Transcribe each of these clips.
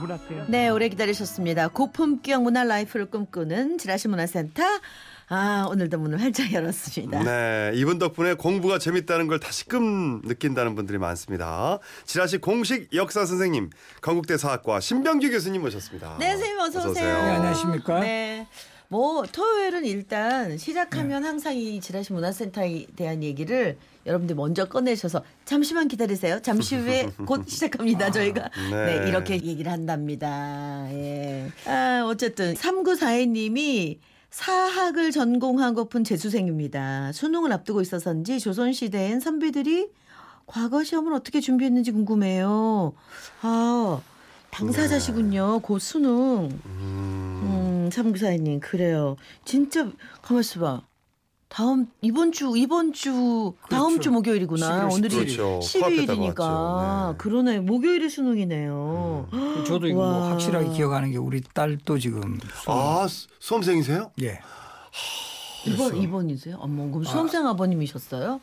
문화센터 네, 오래 기다리셨습니다. 고품격 문화 라이프를 꿈꾸는 지라시 문화센터. 아, 오늘도 문을 활짝 열었습니다. 네, 이분 덕분에 공부가 재밌다는 걸 다시금 느낀다는 분들이 많습니다. 지라시 공식 역사 선생님, 건국대 사학과 신병규 교수님 모셨습니다. 네, 선생님 어서, 어서 오세요. 오세요. 네, 안녕하십니까? 네. 뭐 토요일은 일단 시작하면 네. 항상 이 지라시 문화센터에 대한 얘기를 여러분들 먼저 꺼내셔서 잠시만 기다리세요. 잠시 후에 곧 시작합니다. 저희가 네. 네. 이렇게 얘기를 한답니다. 예. 아, 어쨌든 3942님이 사학을 전공하고픈 재수생입니다. 수능을 앞두고 있어서인지 조선시대엔 선비들이 과거 시험을 어떻게 준비했는지 궁금해요. 아, 당사자시군요. 곧 수능. 음, 삼구사님 그래요. 진짜 가만 있어 봐. 다음 이번 주 이번 주 다음 그렇죠. 주 목요일이구나. 11월 오늘이 그렇죠. 코앞에 12일이니까 다가왔죠. 네. 그러네. 목요일이 수능이네요. 저도 이거 뭐 와. 확실하게 기억하는 게 우리 딸도 지금 수능. 아, 수- 수험생이세요? 예 이번 이번이세요? 어머, 그럼 수험생 아. 버님이셨어요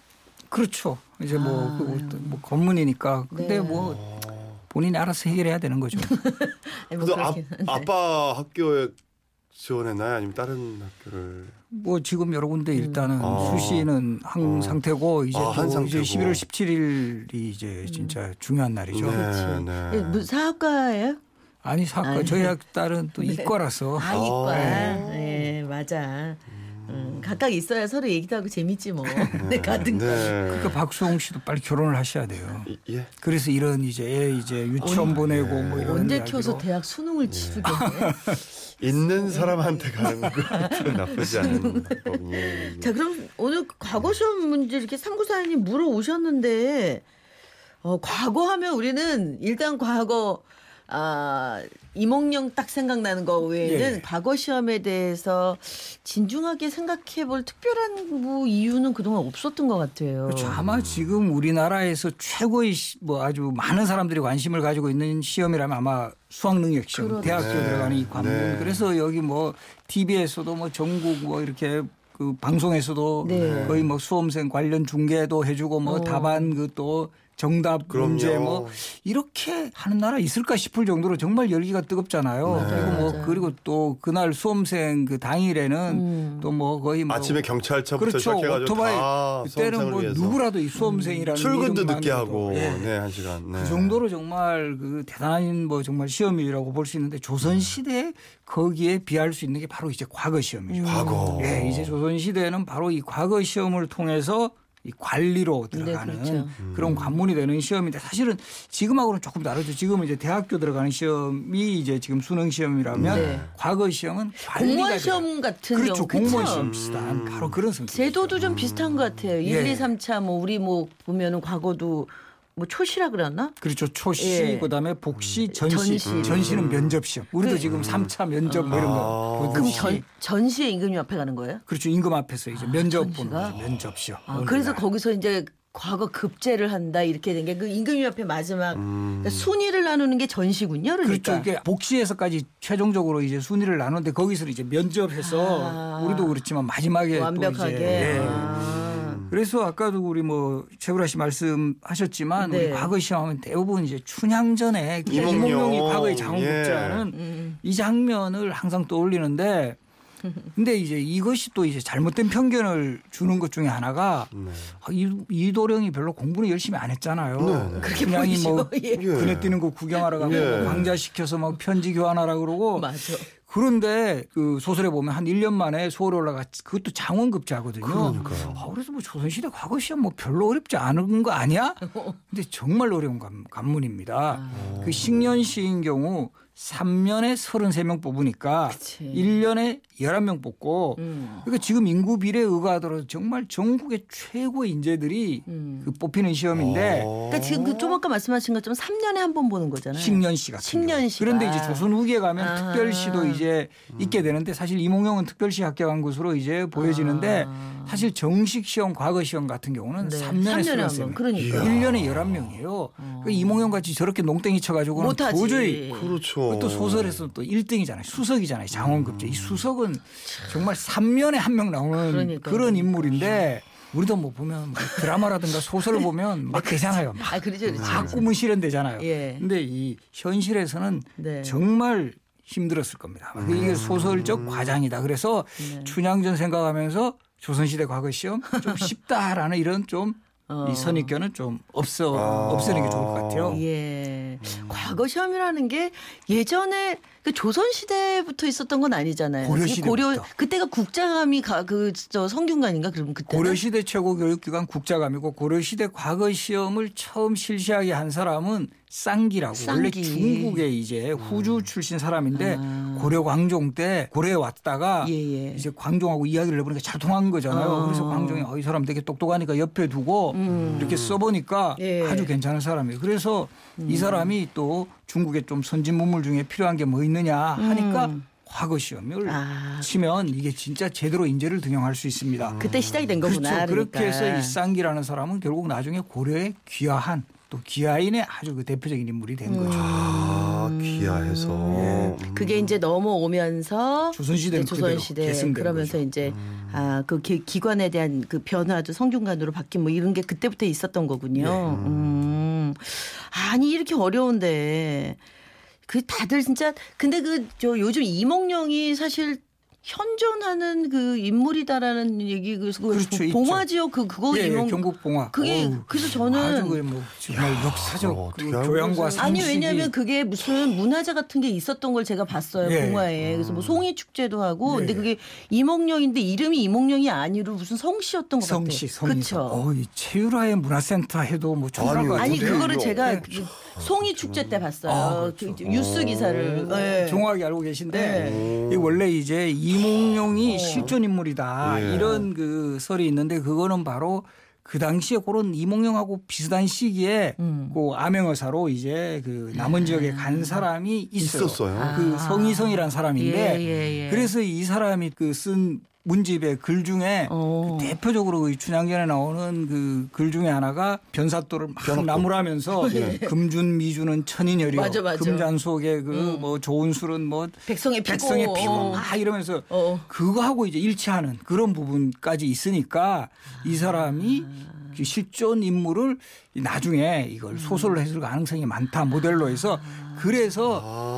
그렇죠 이제 뭐, 아. 그, 뭐 건문이니까 근데 네. 뭐 본인이 알아서 해결해야 되는 거죠 뭐 그래서 아. 아빠 학교에 지원했나요? 아니면 다른 학교를? 뭐 지금 여러 군데 일단은 아. 수시는 한 어. 상태고 이제 아, 또한 이제 상태고. 11월 17일이 이제 음. 진짜 중요한 날이죠 네, 그렇지. 네. 예, 무슨 사학과예요? 아니 사과 아니. 저희 학 딸은 또 네. 이과라서 아, 이과. 아. 예, 맞아. 음, 각각 있어야 서로 얘기도 하고 재밌지 뭐. 네, 가든 거. 네. 그러니까 박수홍 씨도 빨리 결혼을 하셔야 돼요. 이- 예. 그래서 이런 이제 애 이제 유치원 보내고 뭐 이런 언제 이야기로. 키워서 대학 수능을 치르겠네. 있는 사람한테 가는 것도 나쁘지 않은 법이에요. 자, 그럼 오늘 과거 시험 문제 이렇게 삼구사님 물어오셨는데, 어, 과거 하면 우리는 일단 과거, 아, 이몽룡 딱 생각나는 거 외에는 예. 과거 시험에 대해서 진중하게 생각해 볼 특별한 뭐 이유는 그동안 없었던 것 같아요. 그렇죠. 아마 지금 우리나라에서 최고의 시- 뭐 아주 많은 사람들이 관심을 가지고 있는 시험이라면 아마 수학능력 시험, 그렇죠. 대학교 네. 들어가는 이 관문. 네. 그래서 여기 뭐 TV에서도 뭐 전국 뭐 이렇게 그 방송에서도 네. 거의 뭐 수험생 관련 중계도 해주고 뭐 어. 답안 그또 정답 그럼요. 문제 뭐 이렇게 하는 나라 있을까 싶을 정도로 정말 열기가 뜨겁잖아요. 네. 그리고 뭐 맞아요. 그리고 또 그날 수험생 그 당일에는 음. 또뭐 거의 뭐 아침에 경찰차부터 그렇죠. 시작해가지고 오토바이 다 그때는 뭐 위해서 누구라도 이 수험생이라는 출근도 이름만으로도, 늦게 하고 예. 네한 시간. 네. 그 정도로 정말 그 대단한 뭐 정말 시험이라고 볼 수 있는데 조선 시대 거기에 비할 수 있는 게 바로 이제 과거 시험이죠. 과거. 예, 이제 조선 시대는 바로 이 과거 시험을 통해서 이 관리로 들어가는 그렇죠. 그런 관문이 되는 시험인데 사실은 지금하고는 조금 다르죠. 지금은 이제 대학교 들어가는 시험이 이제 지금 수능 시험이라면 네. 과거 시험은 관리가 공무원. 시험 같은 그렇죠. 경우 공무원? 시험 비슷한 바로 그런 성격. 제도도 좀 비슷한 것 같아요. 1, 예. 2, 3차 뭐 우리 뭐 보면은 과거도 뭐 초시라 그러나? 그렇죠. 초시 예. 그다음에 복시 전시. 전시. 전시는 면접 시험. 우리도 그- 지금 3차 면접 뭐 이런 아. 거. 그럼 보듯이. 전 전시에 임금님 앞에 가는 거예요? 그렇죠. 임금 앞에서 이제 면접 보는 전시가? 거죠. 면접 시험. 아, 그래서 거기서 이제 과거 급제를 한다 이렇게 된 게 그 임금님 앞에 마지막 그러니까 순위를 나누는 게 전시군요. 그러니까. 그렇죠. 이게 복시에서까지 최종적으로 이제 순위를 나누는데 거기서 이제 면접해서 아. 우리도 그렇지만 마지막에 또 완벽하게. 이제 예. 아. 그래서 아까도 우리 뭐 최불아 씨 말씀하셨지만 네. 우리 과거 시험하면 대부분 이제 춘향전에 그 이몽룡. 이몽룡이 과거의 장원국자는 음. 이 장면을 항상 떠올리는데 근데 이제 이것이 또 이제 잘못된 편견을 주는 것 중에 하나가 네. 아, 이, 이도령이 별로 공부는 열심히 안 했잖아요. 네, 네. 그렇게 그냥이 뭐 예. 예. 그네 뛰는 거 구경하러 가고 예. 강좌 시켜서 막 편지 교환하라 그러고 맞아. 그런데 그 소설에 보면 한 1년 만에 서울에 올라가 그것도 장원급제하거든요. 그러니까요. 아, 그래서 뭐 조선시대 과거 시험 뭐 별로 어렵지 않은 거 아니야? 근데 정말 어려운 관, 관문입니다. 아. 그 식년시인 경우 3년에 33명 뽑으니까 그치. 1년에 11명 뽑고 음. 그러니까 지금 인구 비례에 의거하더라도 정말 전국의 최고의 인재들이 음. 그 뽑히는 시험인데 어. 그러니까 지금 그 좀 아까 말씀하신 것처럼 3년에 한 번 보는 거잖아요. 식년시 같은 식년시가. 경우. 그런데 이제 조선 후기에 가면 아. 특별시도 이제 있게 되는데 사실 이몽룡은 특별시 합격한 것으로 이제 보여지는데 아. 사실 정식 시험 과거 시험 같은 경우는 네. 3년에 3년에 한 쓰는 번. 그러니까. 1년에 11명이에요. 그러니까 이몽룡 같이 저렇게 농땡이 쳐가지고는 못하지. 도저히 그렇죠. 또 소설에서 또 1등이잖아요. 수석이잖아요. 장원급제. 이 수석은 정말 3년에 한 명 나오는 그러니까요. 그런 인물인데 우리도 뭐 보면 뭐 드라마라든가 소설을 보면 막 되잖아요. 막, 아, 그렇죠, 그렇죠. 막 꿈은 실현되잖아요. 예. 근데 이 현실에서는 네. 정말 힘들었을 겁니다. 이게 소설적 과장이다. 그래서 네. 춘향전 생각하면서 조선시대 과거 시험 좀 쉽다라는 이런 좀 어. 이 선입견은 좀 없어 아. 없애는 게 좋을 것 같아요. 예. 과거 시험이라는 게 예전에 그 조선 시대부터 있었던 건 아니잖아요. 고려 시대부터. 그때가 국자감이 그저 성균관인가 그럼 그때 고려 시대 최고 교육기관 국자감이고 고려 시대 과거 시험을 처음 실시하게 한 사람은 쌍기라고 원래 쌍기. 중국의 이제 후주 출신 사람인데 아. 고려 광종 때 고려에 왔다가 예, 예. 이제 광종하고 이야기를 해보니까 잘 통한 거잖아요. 어. 그래서 광종이 어, 이 사람 되게 똑똑하니까 옆에 두고 이렇게 써보니까 음. 예. 음. 아주 괜찮은 사람이에요. 그래서 이 사람이 또 중국의 좀 선진 문물 중에 필요한 게 뭐 있느냐 하니까 과거 시험을 음. 아. 치면 이게 진짜 제대로 인재를 등용할 수 있습니다. 그때 시작이 된 거구나. 그렇죠. 그렇게 그러니까. 해서 이 쌍기라는 사람은 결국 나중에 고려의 귀화한 또 귀하인의 아주 그 대표적인 인물이 된 거죠. 아, 귀하해서. 음. 그게 이제 넘어오면서 조선시대 계승된 그러면서 거죠. 이제 아그 기관에 대한 그 변화도 성균관으로 바뀐 뭐 이런 게 그때부터 있었던 거군요. 음. 아니 이렇게 어려운데 그 다들 진짜 근데 그 저 요즘 이몽룡이 사실 현존하는 그 인물이다라는 얘기 그 그렇죠, 있죠. 봉화지역 그 그거 예, 예, 이몽 경북 봉화. 그게 어우, 그래서 저는 아주 그뭐 정말 역사적 어, 그 교양과 계세요? 아니 상식이 왜냐하면 그게 무슨 문화재 같은 게 있었던 걸 제가 봤어요 예. 봉화에 그래서 뭐 송이 축제도 하고 근데 예. 그게 이몽룡인데 이름이 이몽룡이 아니로 무슨 성씨였던 것 성시 같아요. 성시. 그렇죠. 어, 이 체유라의 문화센터 해도 뭐 아니 근데 그거를 제가 네. 그 송이 축제 때 봤어요. 아, 그렇죠. 그 뉴스 기사를. 예. 정확하게 알고 계신데 네. 이 원래 이제 이 몽룡이 실존 인물이다 예. 이런 그 설이 있는데 그거는 바로 그 당시에 그런 이몽룡하고 비슷한 시기에 음. 그 암행어사로 이제 그 남은 지역에 간 사람이 있어요. 있었어요. 그 성희성이란 사람인데 아. 예, 예, 예. 그래서 이 사람이 그 쓴 문집의 글 중에 어. 그 대표적으로 이 춘향전에 나오는 그 글 중에 하나가 변사또를 막 나무라면서 금준 미주는 천인열이요. 예. 맞아, 맞아. 금잔 속에 그뭐 좋은 술은 뭐 백성의 피고. 백성의 피고 어. 막 이러면서 어. 그거하고 이제 일치하는 그런 부분까지 있으니까 이 사람이 그 실존 인물을 나중에 이걸 소설로 했을 가능성이 많다 모델로 해서 그래서 아.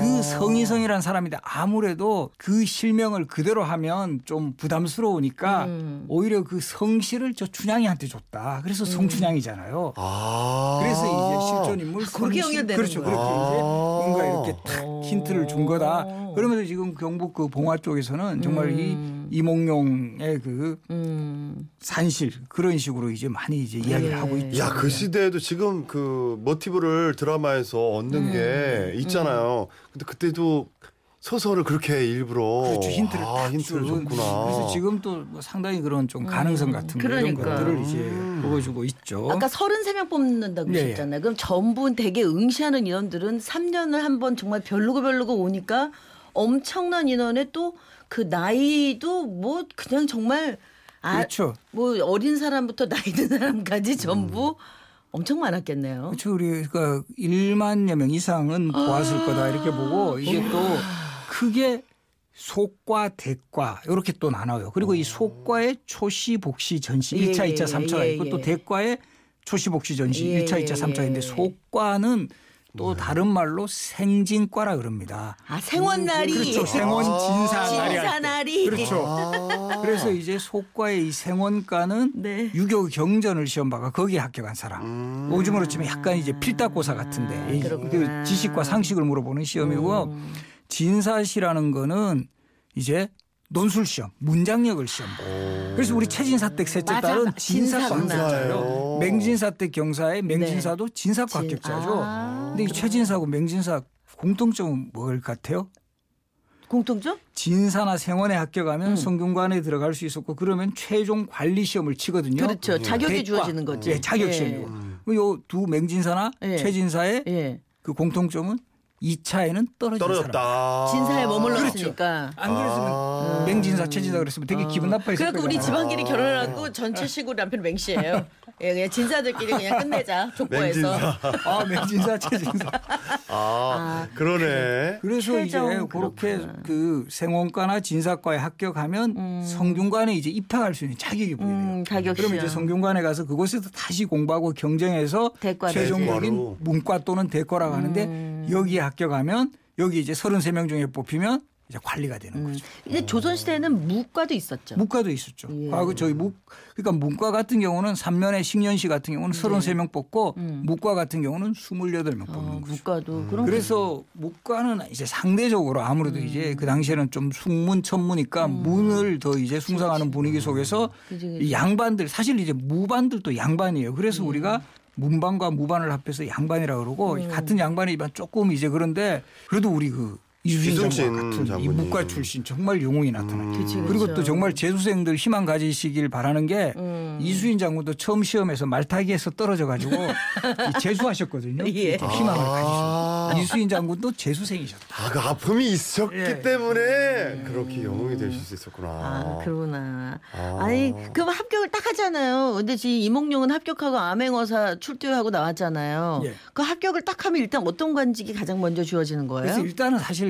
그 성희성이라는 사람인데 아무래도 그 실명을 그대로 하면 좀 부담스러우니까 음. 오히려 그 성씨를 저 춘향이한테 줬다. 그래서 성춘향이잖아요. 아. 그래서 이제 실존 인물 그렇게 성씨- 연결되는 그렇죠. 거야. 그렇게 이제 아. 뭔가 이렇게 탁 힌트를 준 거다. 그러면서 지금 경북 그 봉화 쪽에서는 정말 이 이몽룡의 그 음. 산실 그런 식으로 이제 많이 이제 이야기를 예. 하고 있죠. 야, 그 시대에도 지금 그 모티브를 드라마에서 얻는 음. 게 있잖아요. 근데 그때도 소설을 그렇게 일부러 그렇죠 힌트를 아, 딱 힌트를 준. 줬구나. 그래서 지금 또 뭐 상당히 그런 좀 가능성 같은 거 이런 그러니까. 것들을 이제 보여주고 있죠. 아까 33명 뽑는다고 예, 예. 하셨잖아요. 그럼 전부 되게 응시하는 인원들은 3년을 한 번 정말 별로고 별로고 오니까 엄청난 인원에 또 그 나이도 뭐 그냥 정말 아, 그렇죠. 뭐 어린 사람부터 나이 든 사람까지 전부 엄청 많았겠네요. 그렇죠. 우리가 1만여 명 이상은 보았을 거다 이렇게 보고 이게 또 크게 속과 대과 이렇게 또 나눠요. 그리고 이 속과의 초시 복시 전시 예, 1차, 예, 2차, 3차가 예, 있고 또 예. 대과의 초시 복시 전시 예, 1차, 예, 2차, 3차인데 예. 속과는 또 다른 말로 생진과라 그럽니다. 아 생원날이 그렇죠. 생원 진사날이 할 때. 진사날이 그렇죠. 아. 그래서 이제 속과의 이 생원과는 네. 유교 경전을 시험 봐가 거기에 합격한 사람. 음. 요즘으로 치면 약간 이제 필답고사 같은데 이- 그렇구나. 그 지식과 상식을 물어보는 시험이고 음. 진사시라는 거는 이제 논술 시험, 문장력을 시험. 그래서 우리 최진사댁 셋째 맞아. 딸은 진사구나. 진사과 합격자예요. 진사예요. 맹진사댁 경사의 맹진사도 진사과 진- 합격자죠. 아. 근데 이 최진사하고 맹진사 공통점은 뭘 같아요? 공통점? 진사나 생원에 합격하면 음. 성균관에 들어갈 수 있었고 그러면 최종 관리 시험을 치거든요. 그렇죠. 자격이 대과. 주어지는 거지. 예, 자격 예. 시험이고. 요두 맹진사나 예. 최진사의 예. 그 공통점은 2차에는 떨어진 사람. 떨어졌다. 진사에 그렇죠. 머물렀으니까. 안 그랬으면 아. 맹진사 최진사 그랬으면 되게 기분 나빠했을 그래갖고 거예요. 우리 집안끼리 결혼해갖고 전체식으로 남편 맹씨예요. 예, 그냥 진사들끼리 그냥 끝내자. 족보에서. 아 맹진사 최진사. 아, 그러네. 그래서 이제 최종 그렇게 그렇구나. 그 생원과나 진사과에 합격하면 성균관에 이제 입학할 수 있는 자격이 돼요. 음, 자격 시험. 이제 성균관에 가서 그곳에서 다시 공부하고 경쟁해서 대과 최종적인 대과로. 문과 또는 대과라고 하는데 음. 여기에 합격하면 여기 이제 33명 중에 뽑히면 이제 관리가 되는 거죠. 이제 조선 시대에는 무과도 있었죠. 문과도 있었죠. 예. 과거 저희 문 그러니까 문과 같은 경우는 3년에 식년시 같은 경우는 33명 뽑고 문과 같은 경우는 28명 뽑는 어, 거죠. 무과도 그런 그래서 문과는 이제 상대적으로 아무래도 이제 그 당시에는 좀 숙문 천무니까 문을 더 이제 숭상하는 분위기 속에서 그치, 그치. 이 양반들 사실 이제 무반들도 양반이에요. 그래서 우리가 문반과 무반을 합해서 양반이라 그러고 같은 양반이지만 조금 이제 그런데 그래도 우리 그 이순신 장관 같은 이 장군이. 문과 출신 정말 영웅이 나타나요. 그치, 그리고 그쵸. 또 정말 재수생들 희망 가지시길 바라는 게 음. 이수인 장군도 처음 시험에서 말타기에서 떨어져 가지고 재수하셨거든요. 예. 희망을 아. 가지셨다. 이수인 장군도 재수생이셨다. 아, 그 아픔이 있었기 예. 때문에 그렇게 영웅이 되실 수 있었구나. 아, 그러구나. 아. 아니, 그럼 합격을 딱 하잖아요. 근데 지금 이몽룡은 합격하고 암행어사 출두하고 나왔잖아요. 예. 그 합격을 딱 하면 일단 어떤 관직이 가장 먼저 주어지는 거예요? 그래서 일단은 사실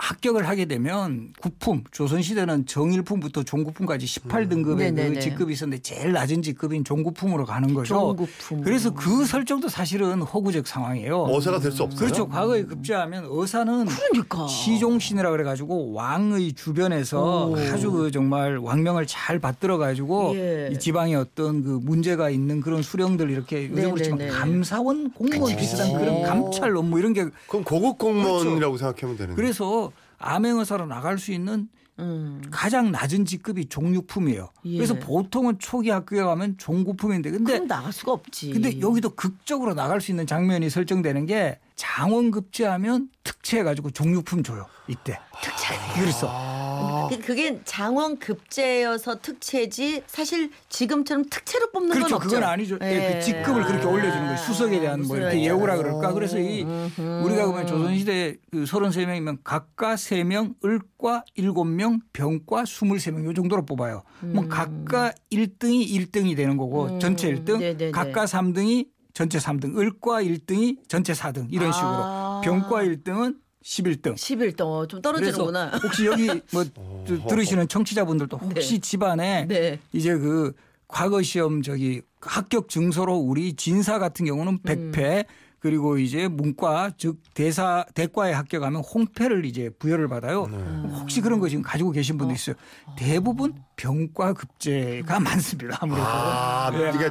합격을 하게 되면 구품 조선시대는 정일품부터 종구품까지 18등급의 네네네. 그 직급이 있었는데 제일 낮은 직급인 종구품으로 가는 거죠. 종구품. 그래서 그 설정도 사실은 허구적 상황이에요. 어사가 될 수 없어요. 그렇죠. 과거에 급제하면 어사는 그러니까. 시종신이라 그래가지고 왕의 주변에서 아주 그 정말 왕명을 잘 받들어 가지고 예. 이 지방에 어떤 그 문제가 있는 그런 수령들 이렇게 요즘 그렇지만 네네네. 감사원 공무원 비슷한 그런 감찰 업무 이런 게 그럼 고급 공무원이라고 생각하면 되는 거예요. 그래서 암행 의사로 나갈 수 있는 음. 가장 낮은 직급이 종육품이에요. 예. 그래서 보통은 초기 학교에 가면 종구품인데 근데 그럼 나갈 수가 없지. 근데 여기도 극적으로 나갈 수 있는 장면이 설정되는 게 장원 급제하면 특채해 가지고 종육품 줘요 이때 특채 그래서 아, 그- 그게 장원 급제여서 특채지 사실 지금처럼 특채로 뽑는 그렇죠. 건 없죠. 그건 아니죠. 예, 예. 그 직급을 그렇게 올려주는 거예요. 수석에 대한 뭐 이렇게 예우라 그럴까? 그래서 이 우리가 보면 조선시대 그 33명이면 각과 3명 을과 7명 병과 23명 요 정도로 뽑아요. 뭐 각과 1등이 1등이 되는 거고 전체 1등 네네네. 각과 3등이 전체 3등 을과 1등이 전체 4등 이런 식으로. 아. 병과 1등은 11등 11등 어, 좀 떨어지는구나. 혹시 여기 뭐 들- 들으시는 청취자분들도 혹시 집안에 네. 이제 그 과거 시험 저기 합격 증서로 우리 진사 같은 경우는 음. 100패 그리고 이제 문과 즉 대사 대과에 합격하면 홍패를 이제 부여를 받아요. 혹시 그런 거 지금 가지고 계신 분도 있어요. 대부분 병과 급제가 많습니다. 아무래도. 아, 예. 이게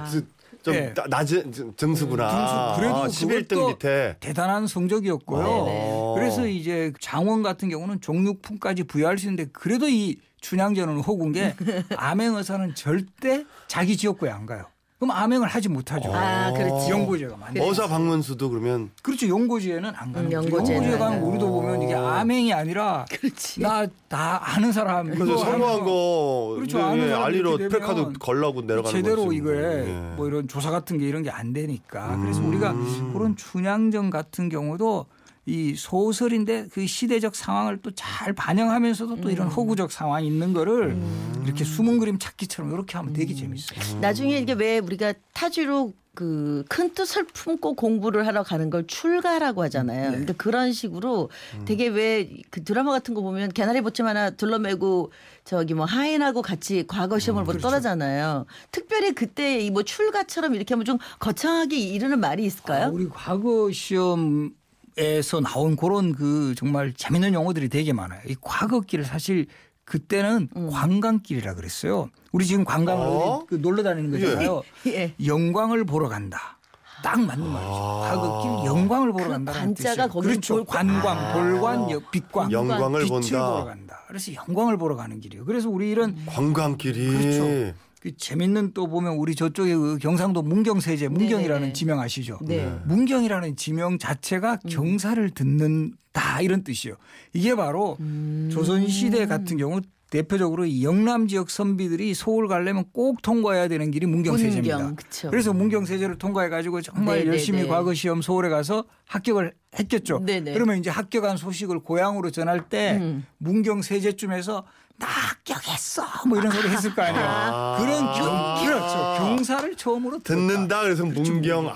좀 예. 나- 낮은 증수구나. 증수. 그래도 아, 11등 그것도 밑에. 대단한 성적이었고요. 네네. 그래서 이제 장원 같은 경우는 종육품까지 부여할 수 있는데 그래도 이 춘향전은 호구인 게 암행의사는 절대 자기 지역구에 안 가요. 그럼 암행을 하지 못하죠. 아, 그렇지. 연고지가 많이. 어사 방문수도 그러면 그렇죠. 연고지에는 안 가는 음, 거죠. 연고지에 가면 안 우리도 보면 이게 암행이 아니라 그렇지. 나다 아는 사람 그래서 하는 거 그렇죠. 예, 아는 사람 알리로 플카드 걸라고 내려가는 제대로 거지. 이거에 예. 뭐 이런 조사 같은 게 이런 게 안 되니까 그래서 음. 우리가 그런 춘향전 같은 경우도 이 소설인데 그 시대적 상황을 또 잘 반영하면서도 또 음. 이런 허구적 상황이 있는 거를 이렇게 숨은 그림 찾기처럼 이렇게 하면 되게 재밌어요. 나중에 이게 왜 우리가 타지로 그 큰 뜻을 품고 공부를 하러 가는 걸 출가라고 하잖아요. 네. 근데 그런 식으로 되게 왜 그 드라마 같은 거 보면 개나리 보침 하나 둘러매고 저기 뭐 하인하고 같이 과거 시험을 뭐 그렇죠. 떠나잖아요. 특별히 그때 이 뭐 출가처럼 이렇게 하면 좀 거창하게 이르는 말이 아, 있을까요? 우리 과거 시험 에서 나온 그런 그 정말 재밌는 용어들이 되게 많아요. 이 과거길을 사실 그때는 음. 관광길이라 그랬어요. 우리 지금 관광을 어? 어디 그 놀러 다니는 거잖아요. 예. 영광을 보러 간다. 딱 맞는 말이죠. 과거길 영광을 보러 그 간다. 관자가 거기 그렇죠. 볼- 관광, 아. 볼관, 여- 빛광, 영광을 빛을 본다. 보러 간다. 그래서 영광을 보러 가는 길이에요. 그래서 우리 이런 관광길이 그렇죠. 그 재밌는 또 보면 우리 저쪽에 그 경상도 문경세제 문경이라는 네네네. 지명 아시죠? 네. 문경이라는 지명 자체가 경사를 듣는다 이런 뜻이에요. 이게 바로 음. 조선 시대 같은 경우 대표적으로 이 영남 지역 선비들이 서울 가려면 꼭 통과해야 되는 길이 문경세제입니다. 문경. 그래서 문경세제를 통과해 가지고 정말 네네네. 열심히 과거 시험 서울에 가서 합격을 했겠죠. 네네. 그러면 이제 합격한 소식을 고향으로 전할 때 음. 문경세제쯤에서 나 합격했어 뭐 이런 소리 했을 거 아니에요. 아. 그런 경, 그렇죠. 경사를 처음으로. 듣는다 그래서 문경 아,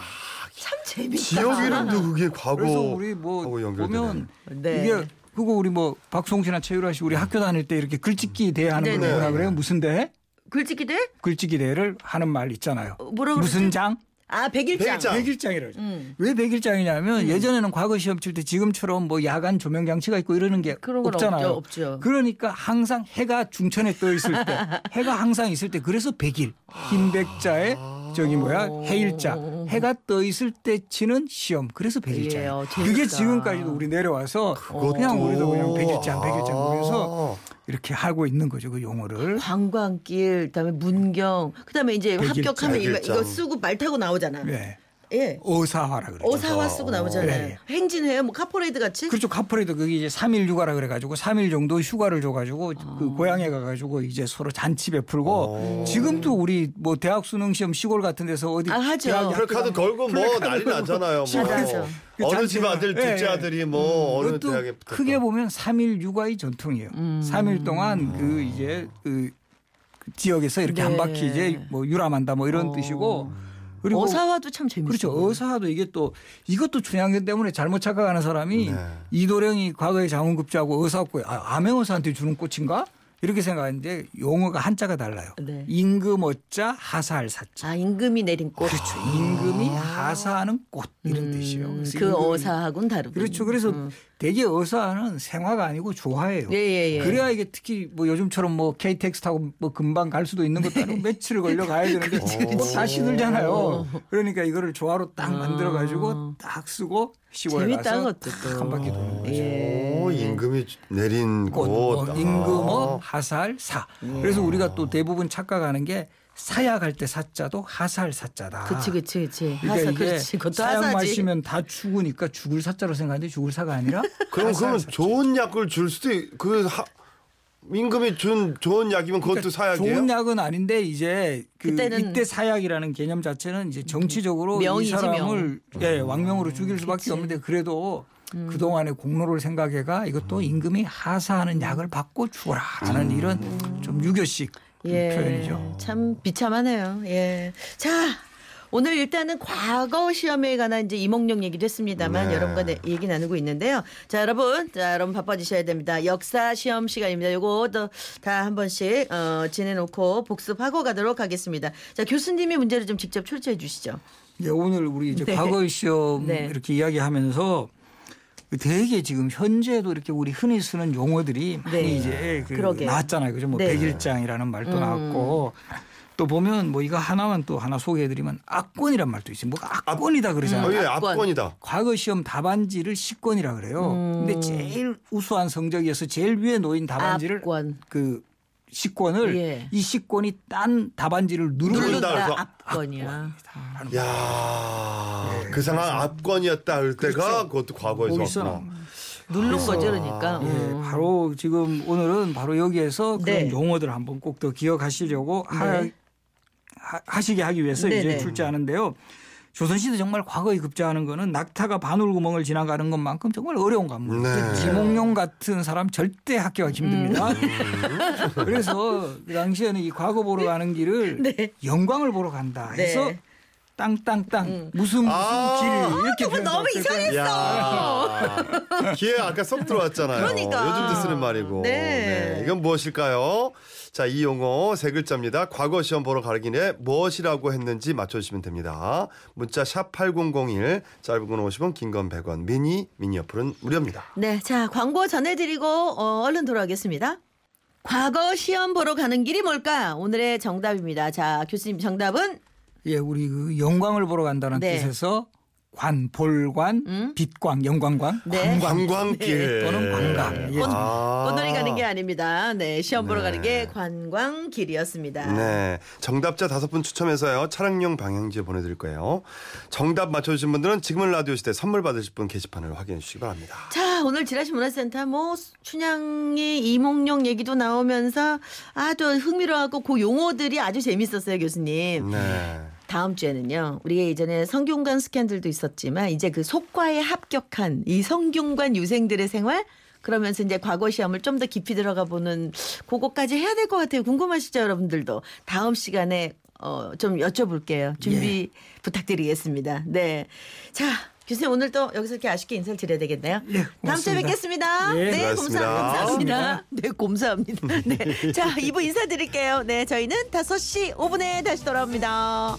참 재밌다. 지역 이름도 그게 과거 그래서 우리 뭐 하고 연결되네. 보면 네. 이게 그거 우리 뭐 박송 씨나 최유라 씨 우리 학교 다닐 때 이렇게 글짓기 대회 하는 거 네네. 뭐라 그래요? 무슨 대회? 글짓기 대? 글짓기 대회를 하는 말 있잖아요. 어, 뭐라고 무슨 그러지? 장? 아 백일장. 백일장. 백일장 이라고. 음. 왜 백일장이냐면 예전에는 과거 시험 칠 때 지금처럼 뭐 야간 조명 장치가 있고 이러는 게 없잖아요. 없죠, 없죠. 그러니까 항상 해가 중천에 떠 있을 때 해가 항상 있을 때 그래서 백일 흰 백자에 저기 뭐야 해일자 해가 떠 있을 때 치는 시험 그래서 예, 백일자예요. 어, 그게. 지금까지도 우리 내려와서 그냥 우리도 그냥 백일장 백일장 보면서 이렇게 하고 있는 거죠 그 용어를. 관광길, 그다음에 문경, 그다음에 이제 백일장. 합격하면 이거, 백일장. 이거 쓰고 말 타고 나오잖아. 네. 예. 어사화라 그러죠. 어사화 쓰고 나오잖아요. 네. 행진해요, 뭐 카퍼레이드 같이. 그렇죠. 카퍼레이드 그게 이제 3일 휴가라 그래 가지고 3일 정도 휴가를 줘 가지고 아. 그 고향에 가 가지고 이제 서로 잔치 베풀고 오. 지금도 우리 뭐 대학 수능 시험 시골 같은 데서 어디 아, 하죠. 대학 플래카드 걸고 뭐 난리 나잖아요. 뭐 맞아. 그 어느 집 아들, 예, 둘째 예. 아들이 뭐 어느 그것도 대학에 붙었다. 크게 보면 3일 육아의 전통이에요. 음. 3일 동안 그 이제 그, 그 지역에서 이렇게 네. 한 바퀴 이제 뭐 유람한다 뭐 이런 어. 뜻이고 그리고 어사화도 참 재밌어요. 그렇죠. 어사도 이게 또 이것도 춘향전 때문에 잘못 착각하는 사람이 네. 이도령이 과거에 장원급제하고 어사고 아, 암행어사한테 주는 꽃인가? 이렇게 생각하는데 용어가 한자가 달라요. 네. 임금 어자 하사할 사자. 아 임금이 내린 꽃. 그렇죠. 임금이 하사하는 꽃 이런 뜻이에요. 음, 그래서 그 어사하고는 다르고. 그렇죠. 그래서 대개 어사는 생화가 아니고 조화예요. 음. 예, 예, 예. 그래야 이게 특히 뭐 요즘처럼 뭐 KTX 타고 뭐 금방 갈 수도 있는 것도 아니고 며칠을 걸려 가야 되는데 뭐 다시 들잖아요. 그러니까 이거를 조화로 딱 만들어 가지고 딱 쓰고 시골에 재밌다, 가서 그것도 또. 딱한 바퀴 도는 거죠. 예. 오, 임금이 내린 꽃, 곳. 뭐 임금어 아. 하살 사. 그래서 우리가 또 대부분 착각하는 게 사약할 때 사자도 하살 사자다. 그치 그치 그치. 그러니까 하사 이게. 그것도 사약 하사지. 마시면 다 죽으니까 죽을 사자로 생각하는데 죽을 사가 아니라 그럼 그러면 사자. 좋은 약을 줄 수도 있- 그 하, 임금이 준 좋은 약이면 그것도 사약이에요? 좋은 약은 아닌데 이제 그 이때 사약이라는 개념 자체는 이제 정치적으로 명이지, 이 사람을 예, 왕명으로 죽일 수밖에 그치. 없는데 그래도 그 동안의 공로를 생각해가 이것도 임금이 하사하는 약을 받고 죽어라라는 이런 좀 유교식 예. 표현이죠. 참 비참하네요. 예. 자. 오늘 일단은 과거 시험에 관한 이제 이몽룡 얘기도 했습니다만 네. 여러분과 네, 얘기 나누고 있는데요. 자, 여러분. 자, 여러분 바빠지셔야 됩니다. 역사 시험 시간입니다. 요거 다한 번씩 어, 지내놓고 복습하고 가도록 하겠습니다. 자, 교수님이 문제를 좀 직접 출제해 주시죠. 예, 오늘 우리 이제 네. 과거 시험 네. 이렇게 이야기하면서 되게 지금 현재도 이렇게 우리 흔히 쓰는 용어들이 많이 네. 이제 그. 나왔잖아요. 그죠? 뭐 네. 백일장이라는 말도 음. 나왔고 또 보면 뭐 이거 하나만 또 하나 소개해드리면 악권이란 말도 있어요. 뭐 악권이다 그러잖아요. 어, 예, 압권. 압권이다. 과거 시험 답안지를 시권이라 그래요. 음. 근데 제일 우수한 성적이어서 제일 위에 놓인 답안지를 압권. 그 시권을 예. 이 시권이 딴 답안지를 누른다 누른다 그래서 압권이야. 하는 야, 그 상황 압권이었다 할 때가 그것도 과거에서. 누른 거죠, 그러니까. 예, 음. 바로 지금 오늘은 바로 여기에서 그런 네. 용어들을 한번 꼭 더 기억하시려고 하, 네. 하, 시게 하기 위해서 네네. 이제 출제하는데요. 조선시대 정말 과거에 급제하는 거는 낙타가 바늘구멍을 지나가는 것만큼 정말 어려운 과목. 네. 지몽룡 같은 사람 절대 합격하기 힘듭니다. 음. 그래서 그 당시에는 이 과거 보러 가는 길을 네. 영광을 보러 간다 해서 네. 땅땅땅 무슨 무슨 아. 길 이렇게 그거 너무 표현했어요. 야, 기회 아까 쏙 들어왔잖아요. 그러니까. 요즘도 쓰는 말이고. 네. 이건 무엇일까요? 자, 이 용어 세 글자입니다. 과거 시험 보러 가기 전에 무엇이라고 했는지 맞춰주시면 됩니다. 문자 샵 8001, 짧은 건 50원, 긴 건 100원, 미니, 미니 어플은 무료입니다. 네, 자 광고 전해드리고 어, 얼른 돌아오겠습니다. 과거 시험 보러 가는 길이 뭘까? 오늘의 정답입니다. 자, 교수님 정답은 예, 우리 그 영광을 보러 간다는 네. 뜻에서 관, 볼관, 음? 빛광, 영광광, 네. 관광길. 또는 관광. 예. 아. 꽃놀이 가는 게 아닙니다. 네, 시험 보러 네. 가는 게 관광길이었습니다. 네. 정답자 다섯 분 추첨해서요. 차량용 방향제 보내드릴 거예요. 정답 맞춰주신 분들은 지금은 라디오 시대 선물 받으실 분 게시판을 확인해 주시기 바랍니다. 자, 오늘 지라시 문화센터 뭐 춘향의 이몽룡 얘기도 나오면서 아주 흥미로워하고 그 용어들이 아주 재밌었어요, 교수님. 네. 다음 주에는요. 우리가 예전에 성균관 스캔들도 있었지만 이제 그 속과에 합격한 이 성균관 유생들의 생활 그러면서 이제 과거 시험을 좀 더 깊이 들어가 보는 그거까지 해야 될 것 같아요. 궁금하시죠, 여러분들도. 다음 시간에 어, 좀 여쭤볼게요. 준비 부탁드리겠습니다. 네. 자, 교수님 오늘 또 여기서 이렇게 아쉽게 인사를 드려야 되겠네요. 네, 다음 주에. 뵙겠습니다. 예, 네, 고맙습니다. 감사합니다. 네, 감사합니다. 네. 자, 2부 인사드릴게요. 네, 저희는 5시 5분에 다시 돌아옵니다.